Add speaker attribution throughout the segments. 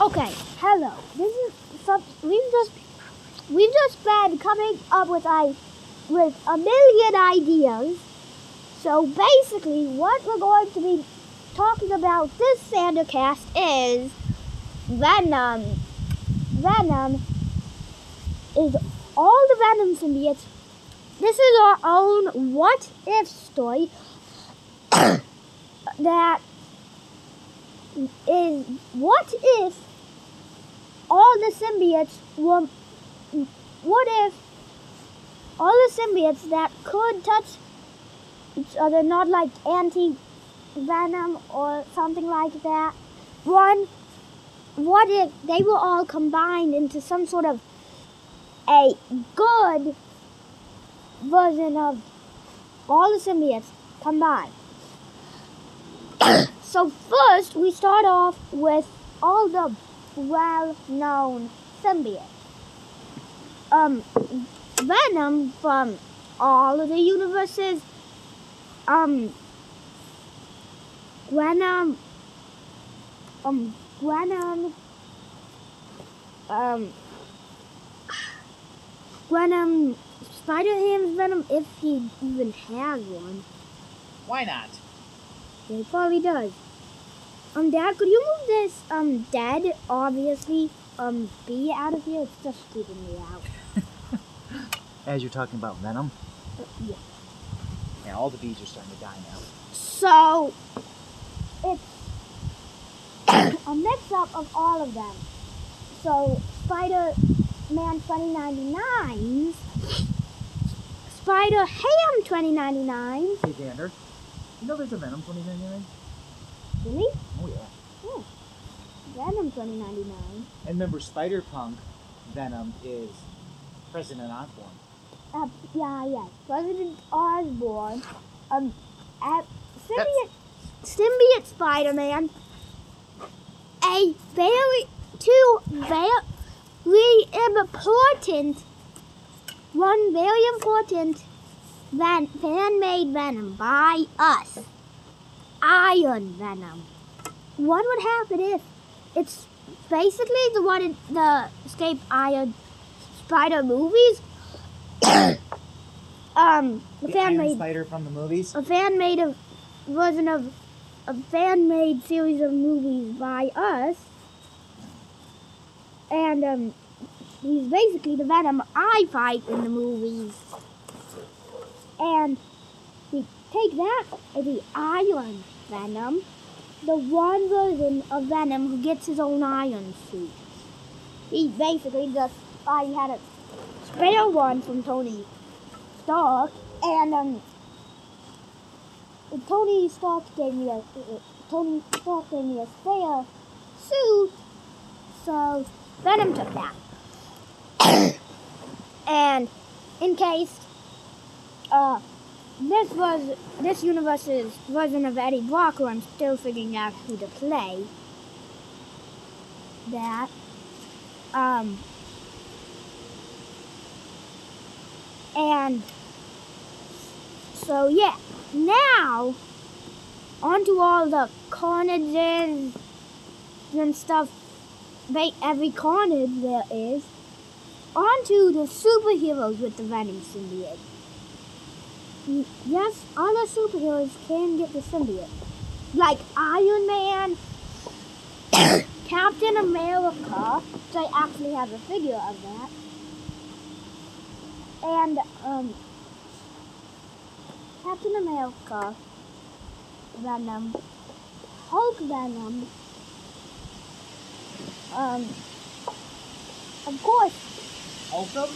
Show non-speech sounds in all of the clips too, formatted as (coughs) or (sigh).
Speaker 1: Okay, hello. This is some, we've just we've just been coming up with I with a million ideas. So basically, what we're going to be talking about this Xandercast is Venom. Venom is all the Venom symbiotes. This is our own what if story (coughs) that is what if all the symbiotes were what if all the symbiotes that could touch each other not like anti venom or something like that one what if they were all combined into some sort of a good version of all the symbiotes combined? (coughs) So first, we start off with all the well-known symbiote. Um, Venom from all of the universes. Um, Venom. Um, Venom. Um, Venom. Spider-Ham's Venom, if he even has one.
Speaker 2: Why not?
Speaker 1: He probably does. Um, Dad, could you move this, um, dead, obviously, um, bee out of here? It's just creeping me out. (laughs)
Speaker 2: As you're talking about Venom,
Speaker 1: Uh, yeah.
Speaker 2: yeah, all the bees are starting to die now.
Speaker 1: So, it's (coughs) a mix-up of all of them. So, Spider-Man 2099's Spider-Ham 2099,
Speaker 2: Hey, Xander, you know there's a Venom 2099?
Speaker 1: really? Venom 2099.
Speaker 2: And remember, Spider-Punk Venom is President Osborn.
Speaker 1: Uh, yeah, yeah. President Osborn, um, at symbiote, symbiote Spider-Man, a very, two very important, one very important van, fan-made Venom by us, Iron Venom. What would happen if it's basically the one in the Escape Iron Spider movies? (coughs) um, the
Speaker 2: The
Speaker 1: fan made
Speaker 2: Spider from the movies.
Speaker 1: a fan made of version of a fan made series of movies by us, and um, he's basically the Venom I fight in the movies, and we take that as the Iron Venom, the one version of Venom who gets his own iron suit. He basically just thought he had a spare one from Tony Stark, and um, Tony Stark gave me a uh, Tony Stark gave me a spare suit, so Venom took that. (coughs) and in case uh, this was this universe's version of Eddie Brock, I'm still figuring out who to play. That um and so yeah, now onto all the carnages and stuff. Every carnage there is. Onto the superheroes with the Venom symbiote. Yes, other superheroes can get the symbiote, like Iron Man, (coughs) Captain America. Which I actually have a figure of that, and um. Captain America, Venom, Hulk Venom, um, of course,
Speaker 2: Hulkum?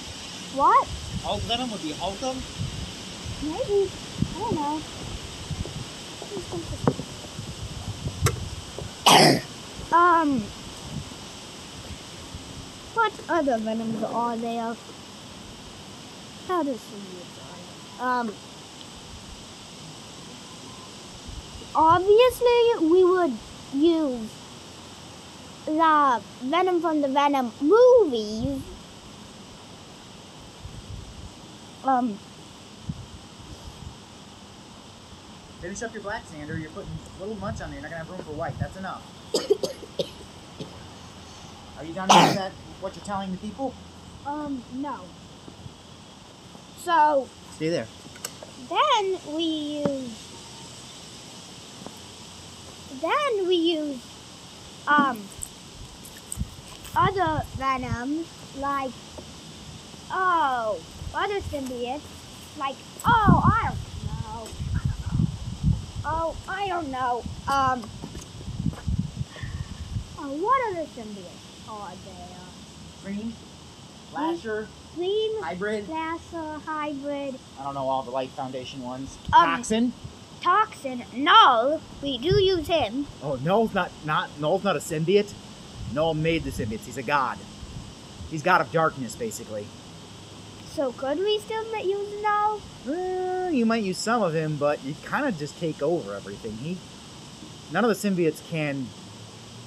Speaker 1: what?
Speaker 2: Hulk Venom would be Hulkum?
Speaker 1: Maybe, I don't know. um, what other Venoms are there? How does are? Um, obviously we would use the Venom from the Venom movies. Um,
Speaker 2: Finish up your black, Xander. You're putting a little much on there. You're not going to have room for white. That's enough. (coughs) Are you done with that? What you're telling the people?
Speaker 1: Um, no. So
Speaker 2: Stay there.
Speaker 1: then we use. Then we use um other venoms like oh other symbiotes like oh I oh I don't know um oh what other symbiotes are there?
Speaker 2: Green, Lasher,
Speaker 1: Green,
Speaker 2: Hybrid.
Speaker 1: Glassor, Hybrid,
Speaker 2: I don't know all the Life Foundation ones.
Speaker 1: Um,
Speaker 2: Toxin.
Speaker 1: Toxin. No, we do use him.
Speaker 3: Oh, Knull's not not Knull's not a symbiote. Knull made the symbiotes. He's a god. He's god of darkness, basically.
Speaker 1: So could we still use Knull?
Speaker 3: Uh, you might use some of him, but you kind of just take over everything. He, none of the symbiotes can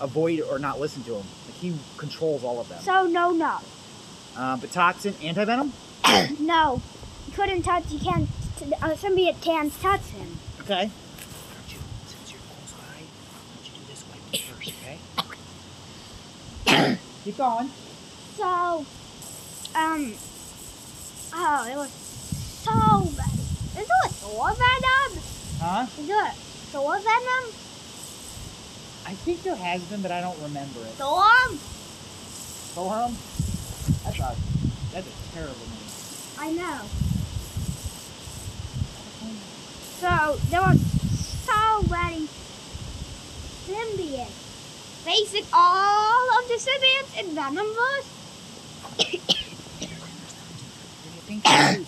Speaker 3: avoid or not listen to him. Like he controls all of them.
Speaker 1: So no, no,
Speaker 3: Um, but toxin, anti-venom. (coughs)
Speaker 1: no. You couldn't touch. You can't. A symbiote can't touch him.
Speaker 3: Okay. Since you're close by, why don't you do this wipe first, okay? (coughs)
Speaker 2: Keep going.
Speaker 1: So, um, oh, it was so bad. Is it a Thor venom?
Speaker 2: Huh?
Speaker 1: Is it Thor venom?
Speaker 2: I think there has been, but I don't remember it.
Speaker 1: Thor?
Speaker 2: Thorham? That's a that's a terrible name.
Speaker 1: I know. So there was so many symbiotes. Basic all of the symbiotes in Venomverse.
Speaker 2: What do you think it is?
Speaker 3: Is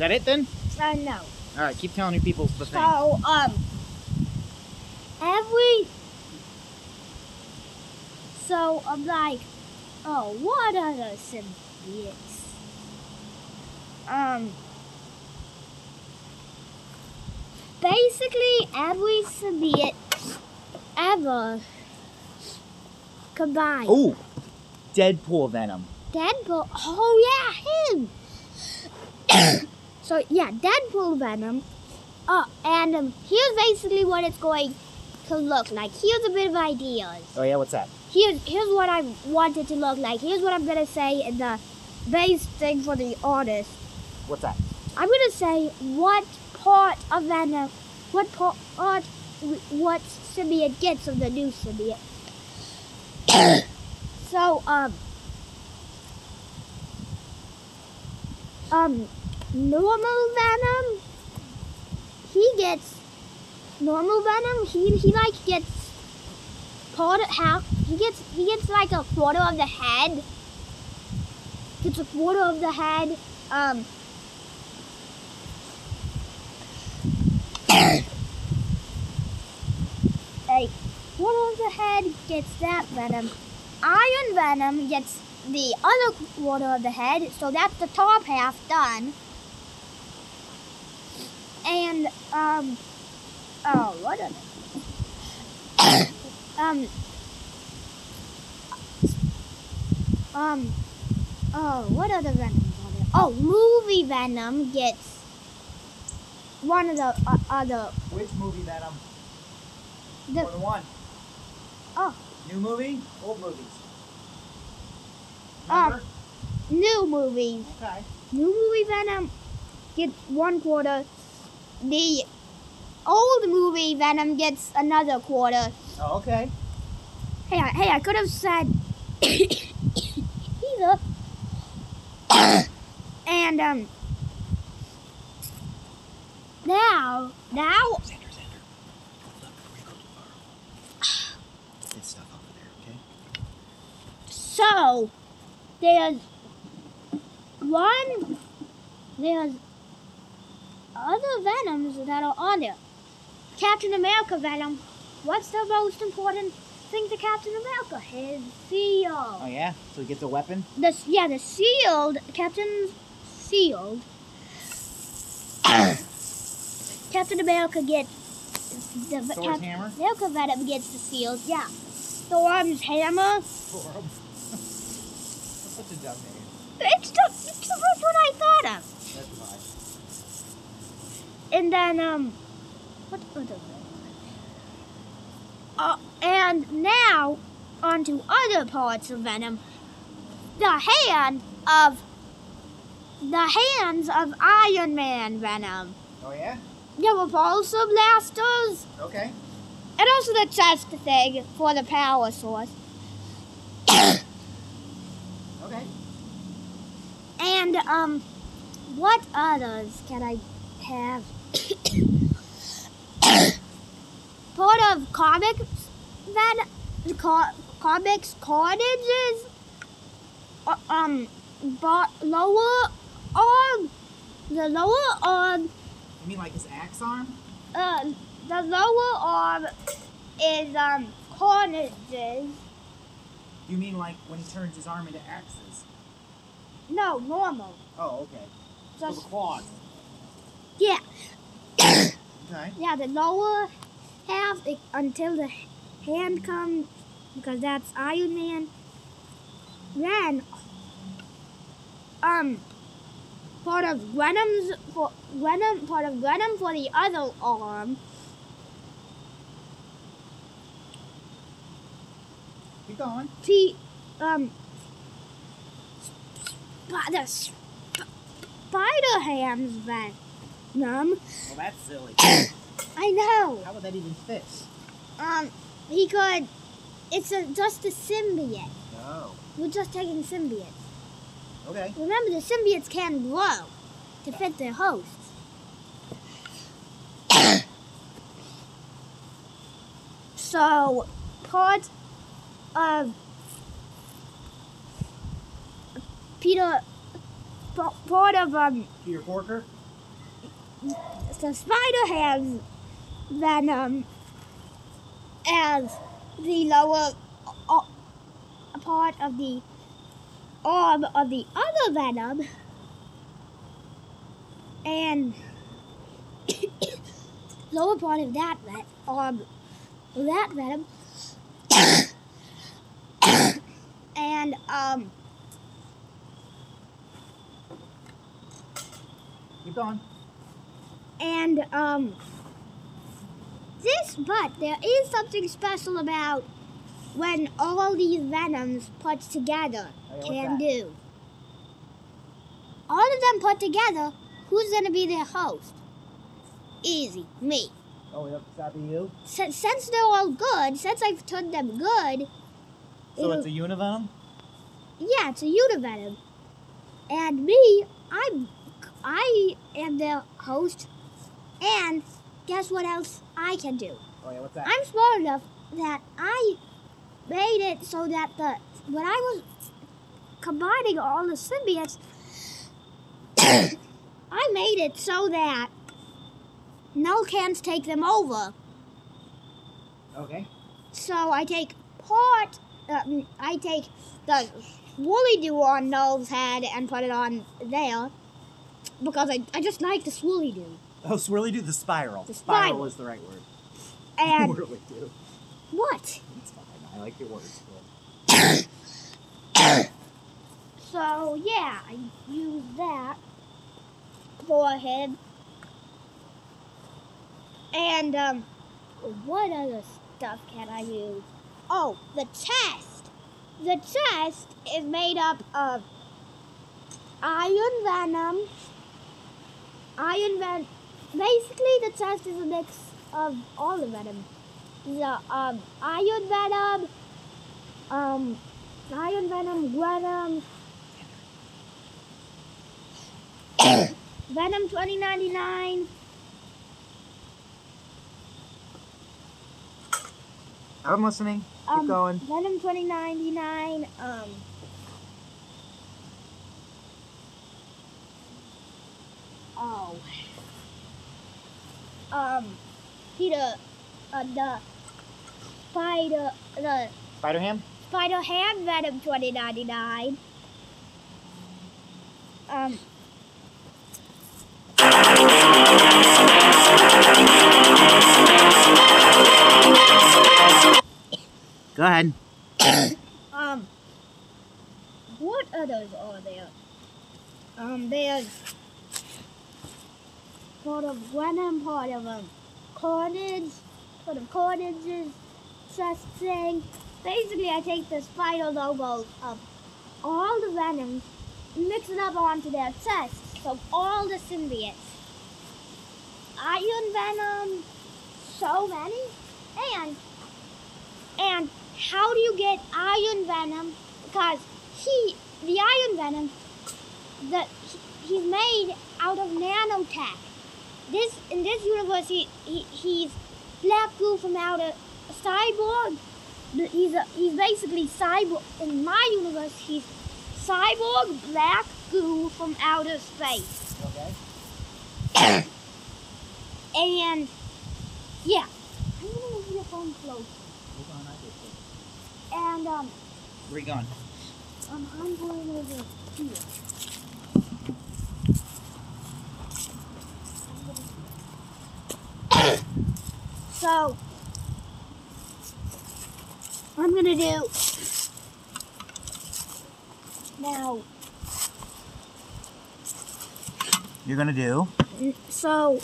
Speaker 3: that it then?
Speaker 1: I know.
Speaker 3: All right, keep telling your people the thing.
Speaker 1: So um, every. So I'm like, oh, what are the symbiotes? Um. Basically, every symbiote ever combined.
Speaker 3: Oh, Deadpool venom.
Speaker 1: Deadpool. Oh yeah, him. (coughs) so yeah, Deadpool venom. Oh, and um, here's basically what it's going to look like. Here's a bit of ideas.
Speaker 3: Oh yeah, what's that?
Speaker 1: Here's here's what I want it to look like. Here's what I'm gonna say in the base thing for the artist.
Speaker 3: What's that?
Speaker 1: I'm gonna say what part of venom, what part, what symbiote gets of the new symbiote. (coughs) so um, um, normal venom, he gets normal venom. He he like gets part half. He gets he gets like a quarter of the head. Gets a quarter of the head. Um. a quarter of the head gets that venom. Iron venom gets the other quarter of the head, so that's the top half done. And um, oh, what they? (coughs) um, um, oh, what other venoms are there? Oh, movie venom gets one of the uh, other
Speaker 2: Which movie Venom?
Speaker 1: the
Speaker 2: than one.
Speaker 1: Oh.
Speaker 2: New movie? Old movies?
Speaker 1: Uh, new movie.
Speaker 2: okay.
Speaker 1: New movie Venom gets one quarter. The old movie Venom gets another quarter.
Speaker 2: Oh, okay.
Speaker 1: Hey, I, hey, I could have said (coughs) either. (coughs) and um, now, now,
Speaker 3: Xander, Xander. Look, we're gonna tomorrow. Get stuff off there, okay?
Speaker 1: so there's one. There's other Venoms that are on there. Captain America Venom. What's the most important thing to Captain America? His seal.
Speaker 2: Oh yeah. So he gets a weapon.
Speaker 1: The yeah, the sealed Captain's sealed. (coughs) Captain America gets the
Speaker 2: Thor's
Speaker 1: Cap-
Speaker 2: hammer?
Speaker 1: America Venom gets the sealed. Yeah, Storm's hammer.
Speaker 2: Thorham. (laughs) That's such a dumb name.
Speaker 1: It's the, it's the first one I thought of. And then um, what other? Uh, and now, onto other parts of Venom. The hand of the hands of Iron Man Venom.
Speaker 3: Oh yeah.
Speaker 1: The repulsor blasters,
Speaker 3: Okay.
Speaker 1: and also the chest thing for the power source. (coughs)
Speaker 3: Okay.
Speaker 1: And um, what others can I have? (coughs) Part of comics that co- comics carnages. uh, Um, but lower arm, the lower arm,
Speaker 3: You mean like his axe arm?
Speaker 1: uh, the lower arm is um carnages.
Speaker 3: You mean like when he turns his arm into axes?
Speaker 1: No, normal.
Speaker 3: Oh, okay. So the
Speaker 1: Just
Speaker 3: claws.
Speaker 1: yeah. Yeah, the lower half it, until the hand comes, because that's Iron Man. Then, um, part of Venom's for Venom, part of Venom for the other arm.
Speaker 3: Keep going.
Speaker 1: T, um, sp- the sp- spider ham's Venom.
Speaker 3: Well, that's silly. (coughs)
Speaker 1: I know.
Speaker 3: How would that even fit?
Speaker 1: Um, he could. It's a, just a symbiote.
Speaker 3: No.
Speaker 1: We're just taking symbiotes.
Speaker 3: Okay.
Speaker 1: Remember, the symbiotes can grow to fit their hosts. (coughs) so, part of Peter, part of um,
Speaker 3: Peter Porker.
Speaker 1: The spider has venom as the lower uh, part of the arm of the other venom and (coughs) lower part of that vet arm that venom (coughs) and um
Speaker 3: Keep going.
Speaker 1: And um this but there is something special about when all these venoms put together
Speaker 3: what's
Speaker 1: can do. All of them put together, who's gonna be their host? Easy, me.
Speaker 3: Oh, yep. That be you.
Speaker 1: Since, since they're all good, since I've turned them good,
Speaker 3: So it's a univenom.
Speaker 1: yeah, it's a univenom. And me, I'm I am their host. And guess what else I can do?
Speaker 3: Oh yeah. What's that?
Speaker 1: I'm smart enough that I made it so that the when I was combining all the symbiotes, (coughs) I made it so that no cans take them over.
Speaker 3: okay.
Speaker 1: So I take part, uh, I take the woolly dew on Knull's head and put it on there because I, I just like the woolly dew.
Speaker 3: Oh, swirly do the spiral.
Speaker 1: The spiral.
Speaker 3: is the right word.
Speaker 1: And (laughs)
Speaker 3: Swirly do.
Speaker 1: what?
Speaker 3: It's fine. I like your words.
Speaker 1: So yeah, I use that for him. And um, what other stuff can I use? Oh, the chest. The chest is made up of iron venom. Iron venom. Basically, the chest is a mix of all the venom. The um, iron venom, um, iron venom, venom, (coughs) Venom 2099.
Speaker 3: I'm listening. Keep
Speaker 1: Um,
Speaker 3: going.
Speaker 1: Venom 2099. Um. Oh. Um. Peter. Uh, the spider. The
Speaker 3: Spider Ham.
Speaker 1: Spider Ham Venom 2099. Um.
Speaker 3: Go ahead.
Speaker 1: Um, what others are there? Um, there's part of Venom, part of um, Carnage, part of Carnage's chest thing. Basically, I take the spider logos of all the venoms, mix it up onto their chest. So all the symbiotes. Iron venom, so many, and and how do you get iron venom? Because he, the iron venom, the he- he's made out of nanotech. This in this universe, he, he he's Black Goo from outer cyborg. He's a, he's basically cyborg. In my universe, he's cyborg Black Goo from outer space.
Speaker 2: Okay. (coughs)
Speaker 1: And yeah, I'm gonna move your phone close.
Speaker 2: Hold on, I did.
Speaker 1: And um,
Speaker 2: Where you going?
Speaker 1: um, I'm going over here. So I'm gonna do now.
Speaker 3: You're gonna do.
Speaker 1: So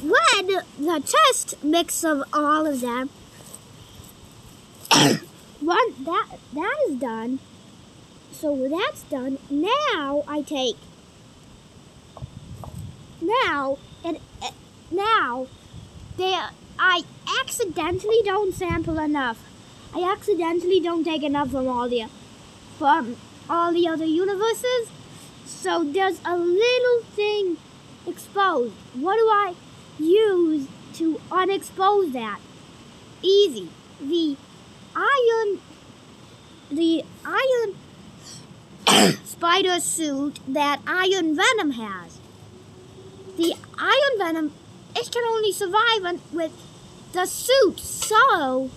Speaker 1: when the test mix of all of them, (coughs) one that that is done. So that's done. Now I take. Now and uh, now, they I accidentally don't sample enough. I accidentally don't take enough from all the from all the other universes. So there's a little thing exposed. What do I use to unexpose that? Easy. The iron the iron (coughs) spider suit that Iron Venom has. The Iron Venom it can only survive with the suit, so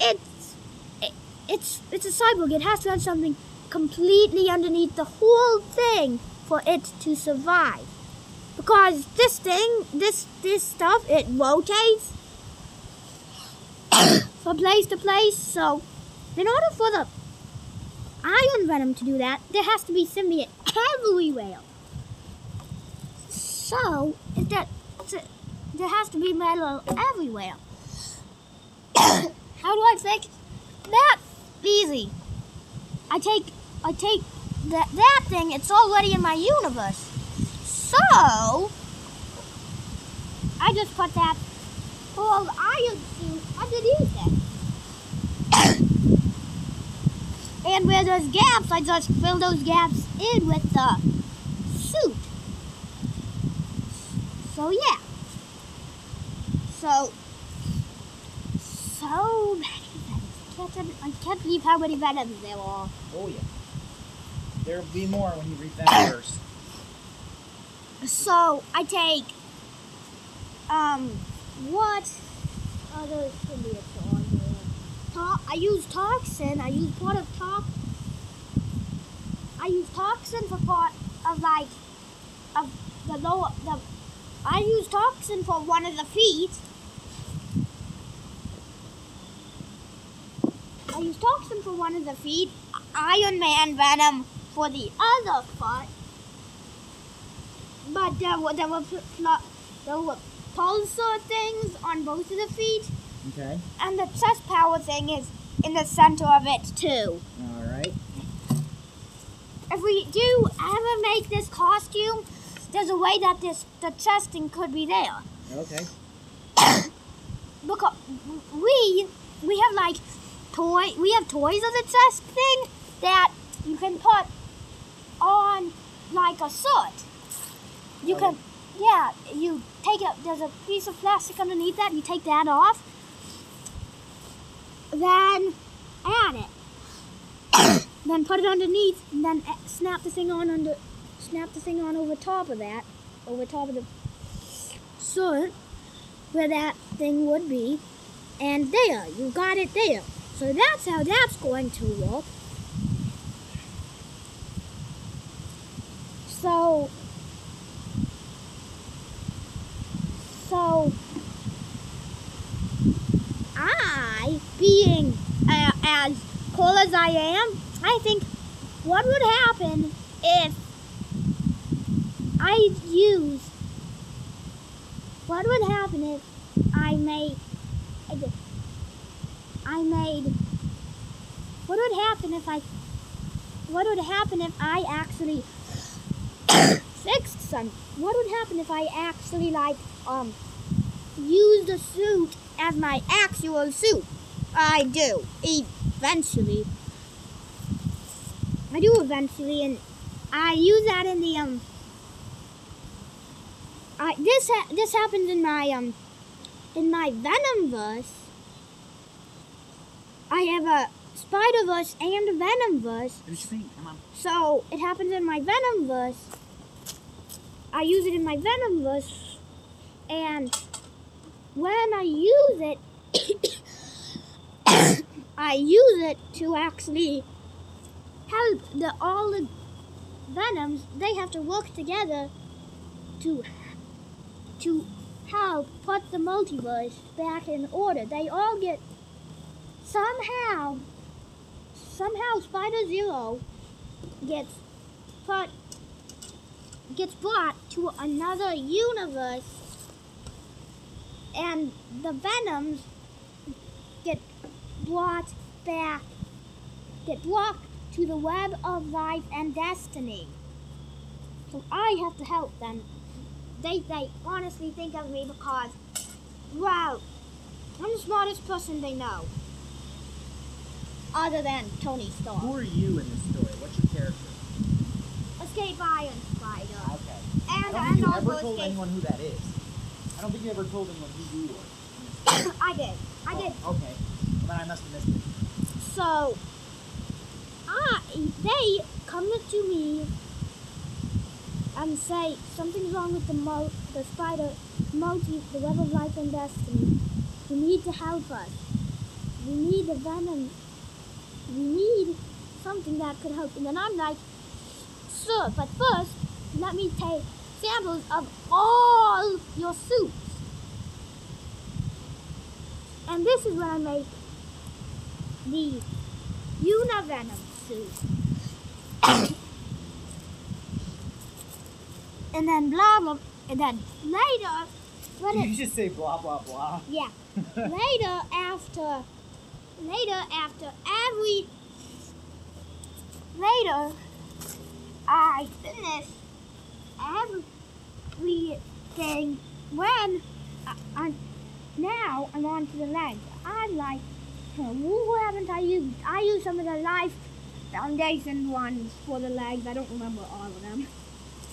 Speaker 1: it's it, it's it's a cyborg. It has to have something completely underneath the whole thing for it to survive. Because this thing, this this stuff, it rotates (coughs) from place to place. So, in order for the Iron Venom to do that, there has to be symbiote everywhere. So, that there has to be metal everywhere. (coughs) How do I fix that? Easy. I take I take that that thing. It's already in my universe. So I just put that whole iron suit underneath it. (coughs) and where there's gaps, I just fill those gaps in with the suit. So yeah. So so many venoms. I can't, I can't believe how many venoms there are.
Speaker 2: Oh yeah. There'll be more when you read that (coughs) verse.
Speaker 1: So I take um what other symbiotes on here? To- I use toxin. I use part of tox. I use toxin for part of like of the lower the. I use toxin for one of the feet. I use toxin for one of the feet. Iron Man venom for the other foot. But there were there were there were pulsar things on both of the feet,
Speaker 2: Okay.
Speaker 1: and the chest power thing is in the center of it too.
Speaker 2: All right.
Speaker 1: If we do ever make this costume, there's a way that this the chesting could be there.
Speaker 2: Okay. (coughs)
Speaker 1: Because we we have like toy we have toys of the chest thing that you can put on like a suit. You can yeah, you take it there's a piece of plastic underneath that, you take that off. Then add it. (coughs) then put it underneath and then snap the thing on under snap the thing on over top of that. Over top of the suit where that thing would be. And there, you got it there. So that's how that's going to work. So, so I, being uh, as cool as I am, I think what would happen if I use what would happen if I make I made. What would happen if I? What would happen if I actually (coughs) fixed some? What would happen if I actually like um use the suit as my actual suit? I do eventually. I do eventually, and I use that in the um. I this ha- this happens in my um in my Venomverse. I have a Spider-Verse and a Venomverse.
Speaker 3: Do what you think. Come on.
Speaker 1: So it happens in my Venomverse. I use it in my Venomverse, and when I use it, (coughs) I use it to actually help the all the Venoms. They have to work together to to help put the multiverse back in order. They all get somehow somehow Spider Zero gets put gets brought to another universe and the venoms get brought back get brought to the web of life and destiny. So i have to help them. They they honestly think of me because wow i'm the smartest person they know other than tony stark
Speaker 2: Who are you in this story? What's your character?
Speaker 1: Escape Iron Spider.
Speaker 2: Okay.
Speaker 1: And,
Speaker 2: I don't
Speaker 1: and
Speaker 2: think you ever told
Speaker 1: Escape.
Speaker 2: anyone who that is. I don't think you ever told anyone who you were. (coughs)
Speaker 1: I did. I did.
Speaker 2: Oh, okay. Well, then I must have missed it.
Speaker 1: So, I they come to me and say something's wrong with the mo- the spider multi the web of life and destiny. You need to help us. We need the venom. We need something that could help. And then I'm like, sure, but first let me take samples of all your suits. And this is when I make the Univenom suit. (coughs) and then blah blah and then later when
Speaker 2: Did
Speaker 1: it
Speaker 2: you just say blah blah blah?
Speaker 1: yeah. (laughs) later after later after every later I finish everything when uh, I, I now I'm on to the legs. I'm like who haven't I used? I used some of the life foundation ones for the legs. I don't remember all of them.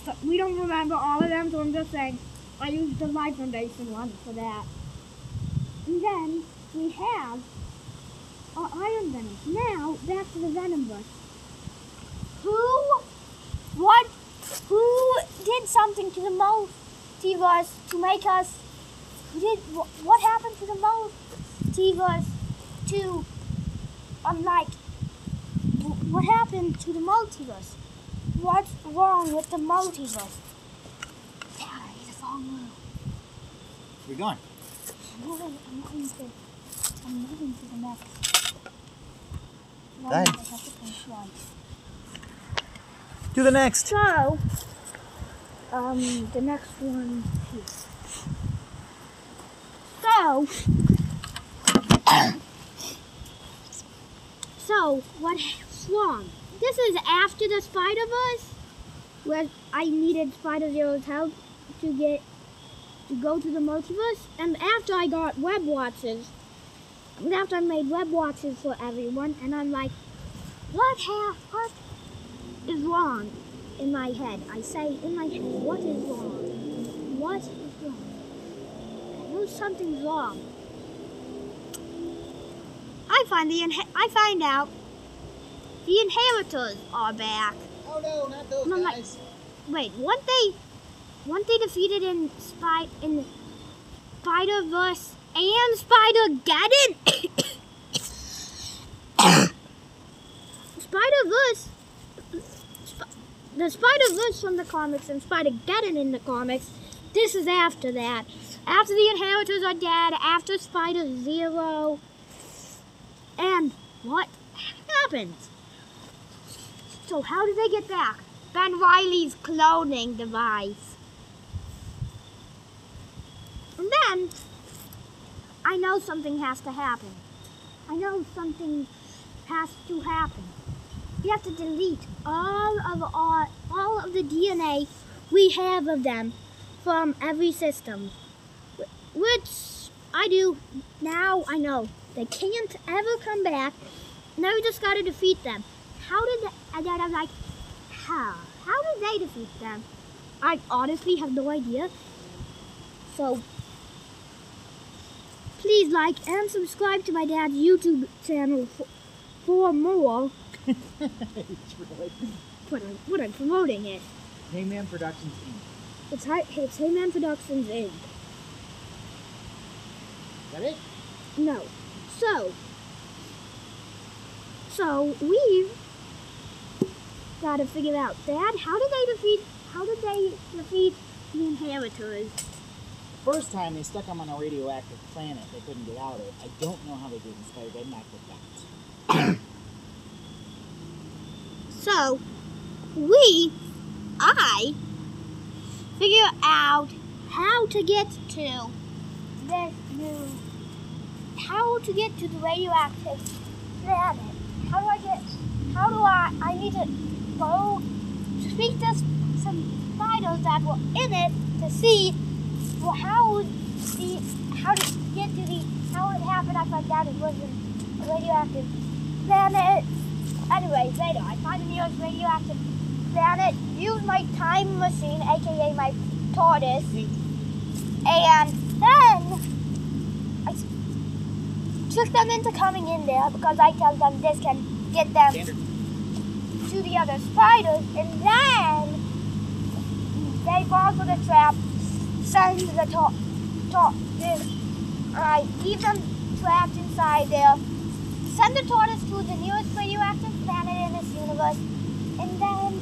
Speaker 1: So we don't remember all of them, so I'm just saying I used the life foundation one for that. And then we have our Iron Venom. Now back to the Venom bush. Who, what, who did something to the multiverse to make us? Who did wh- what happened to the multiverse to, like, wh- what happened to the multiverse? What's wrong with the multiverse? Dad, I need a phone room.
Speaker 3: We're going.
Speaker 1: I'm moving, I'm moving to, I'm moving to the next. To
Speaker 3: the next.
Speaker 1: So, um, the next one here. So, so what's wrong? This is after the Spider Verse, where I needed Spider Zero's help to get to go to the multiverse, and after I got web watches, after I made web watches for everyone, and I'm like, what ha- what is wrong? in my head. I say in my head, what is wrong? What is wrong? I know something's wrong. I find the I find out the inheritors are back.
Speaker 2: Oh no, not those
Speaker 1: And I'm like-
Speaker 2: guys.
Speaker 1: Wait, weren't they weren't they defeated in Spy in Spider Verse and Spider Geddon? (coughs) Spider Verse the Spider Verse from the comics and Spider Geddon in the comics. This is after that. After the Inheritors are dead, after Spider Zero. And what happened? So how did they get back? Ben Reilly's cloning device. And then I know something has to happen. I know something has to happen. We have to delete all of our all of the DNA we have of them from every system. Which I do now I know. They can't ever come back. Now we just gotta defeat them. How did they, and then I'm like, how? How did they defeat them? I honestly have no idea. So please like and subscribe to my dad's YouTube channel for, for more.
Speaker 2: it's really
Speaker 1: What I'm, what I'm promoting it.
Speaker 2: Hangman Productions Inc.
Speaker 1: It's, Hi- it's Heyman Productions Inc.
Speaker 2: Is that it?
Speaker 1: No. So, so we've gotta figure out, Dad, how did they defeat, how did they defeat the inheritors?
Speaker 2: First time they stuck them on a radioactive planet they couldn't get out of. I don't know how they did in Spider-Man with that.
Speaker 1: So, we, I, figure out how to get to this new, how to get to the radioactive planet. How do I get, how do I, I need to go speak to some spiders that were in it to see well, how would the, how to get to the, how it happened. I thought that it was a radioactive planet. Anyway, later, I find the nearest radioactive planet, use my time machine, aka my tortoise, and then I trick them into coming in there because I tell them this can get them
Speaker 2: Standard.
Speaker 1: to the other spiders, and then they fall for the trap, send the top, top, this, I keep them trapped inside there, send the tortoise to the nearest radioactive planet in this universe, and then,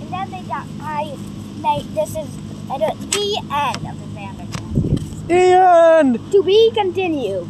Speaker 1: and then they die. I, they, this is at the end of the Xander.
Speaker 3: The end!
Speaker 1: To be continued.